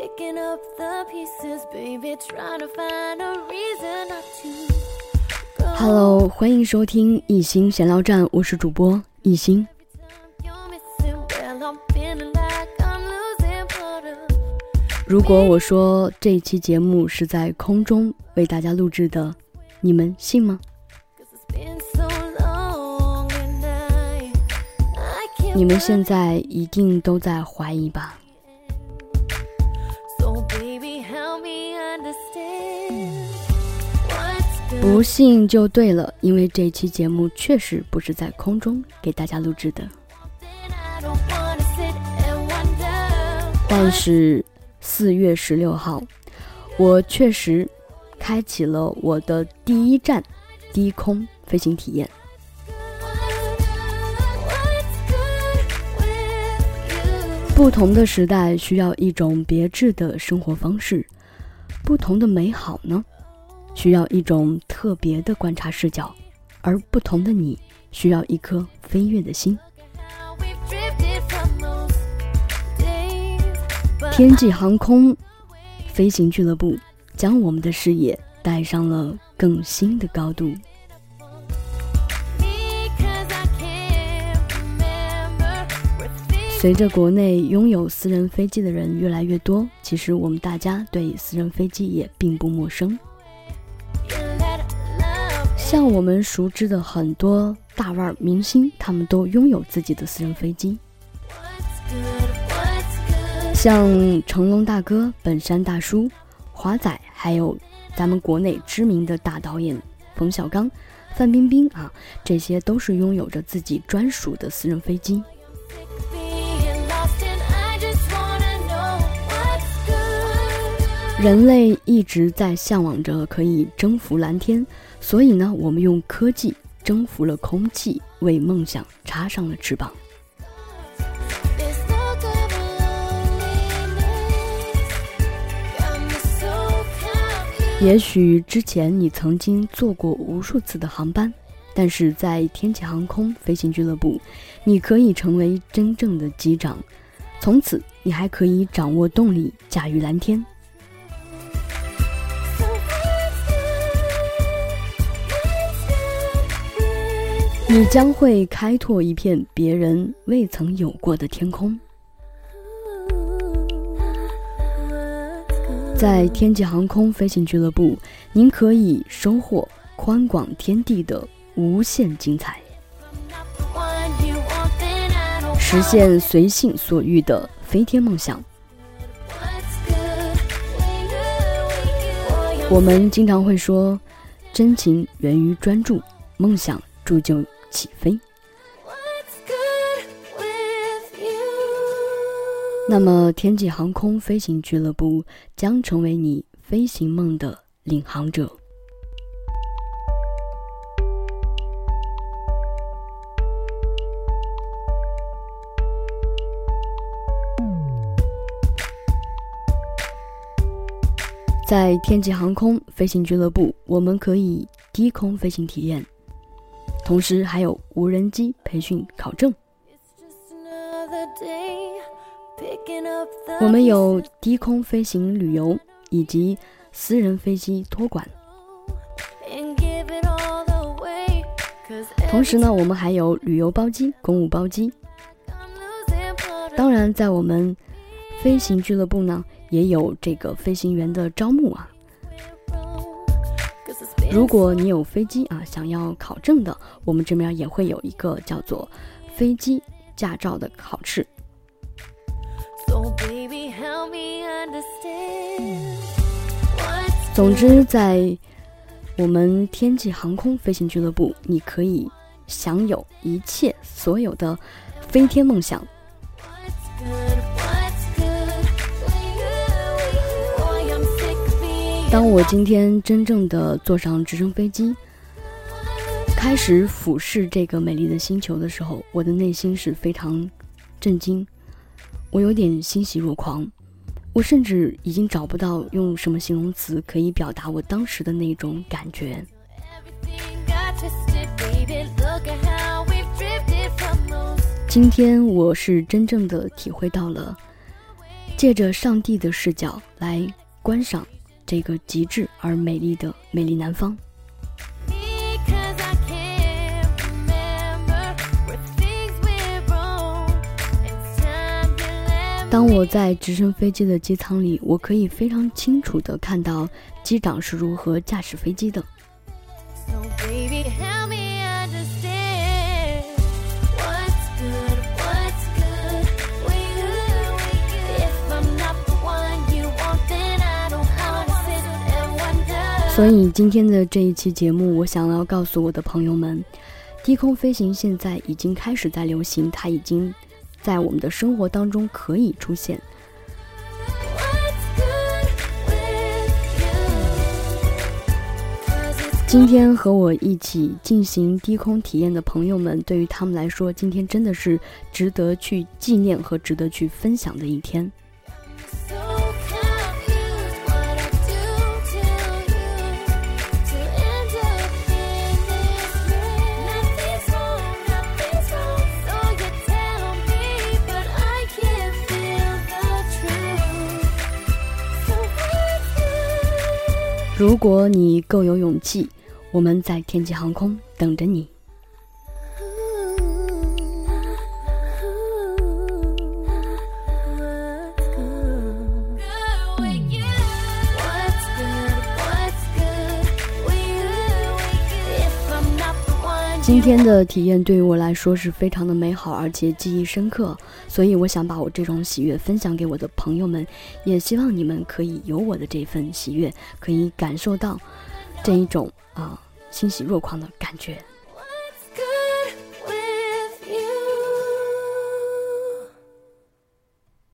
picking up the pieces, baby, trying to find a reason not to. Hello，欢迎收听一心闲聊站，我是主播一心。如果我说这一期节目是在空中为大家录制的，你们信吗你们现在一定都在怀疑吧？不信就对了，因为这期节目确实不是在空中给大家录制的，但是四月十六号，我确实开启了我的第一站低空飞行体验。不同的时代需要一种别致的生活方式，不同的美好呢，需要一种特别的观察视角，而不同的你需要一颗飞跃的心。天际航空飞行俱乐部将我们的视野带上了更新的高度。随着国内拥有私人飞机的人越来越多，其实我们大家对私人飞机也并不陌生。像我们熟知的很多大腕明星，他们都拥有自己的私人飞机。像成龙大哥、本山大叔、华仔，还有咱们国内知名的大导演冯小刚、范冰冰啊，这些都是拥有着自己专属的私人飞机。人类一直在向往着可以征服蓝天，所以呢，我们用科技征服了空气，为梦想插上了翅膀。也许之前你曾经坐过无数次的航班，但是在天启航空飞行俱乐部，你可以成为真正的机长，从此你还可以掌握动力，驾驭蓝天。你将会开拓一片别人未曾有过的天空。在天际航空飞行俱乐部，您可以收获宽广天地的无限精彩，实现随性所欲的飞天梦想。我们经常会说，真情源于专注，梦想铸就起飞。那么，天际航空飞行俱乐部将成为你飞行梦的领航者。在天际航空飞行俱乐部，我们可以低空飞行体验，同时还有无人机培训考证。我们有低空飞行旅游以及私人飞机托管，同时呢，我们还有旅游包机、公务包机。当然，在我们飞行俱乐部呢，也有这个飞行员的招募啊。如果你有飞机啊，想要考证的，我们这边也会有一个叫做飞机驾照的考试。so baby help me understand 总之，在我们天际航空飞行俱乐部，你可以享有一切所有的飞天梦想。当我今天真正的坐上直升飞机，开始俯视这个美丽的星球的时候，我的内心是非常震惊，我有点欣喜若狂，我甚至已经找不到用什么形容词可以表达我当时的那种感觉。今天我是真正的体会到了借着上帝的视角来观赏这个极致而美丽的美丽南方。当我在直升飞机的机舱里，我可以非常清楚地看到机长是如何驾驶飞机的。所以今天的这一期节目，我想要告诉我的朋友们，低空飞行现在已经开始在流行，它已经在我们的生活当中可以出现。今天和我一起进行低空体验的朋友们，对于他们来说，今天真的是值得去纪念和值得去分享的一天。如果你够有勇气，我们在天际航空等着你。今天的体验对于我来说是非常的美好，而且记忆深刻，所以我想把我这种喜悦分享给我的朋友们，也希望你们可以有我的这份喜悦，可以感受到这一种啊、欣喜若狂的感觉。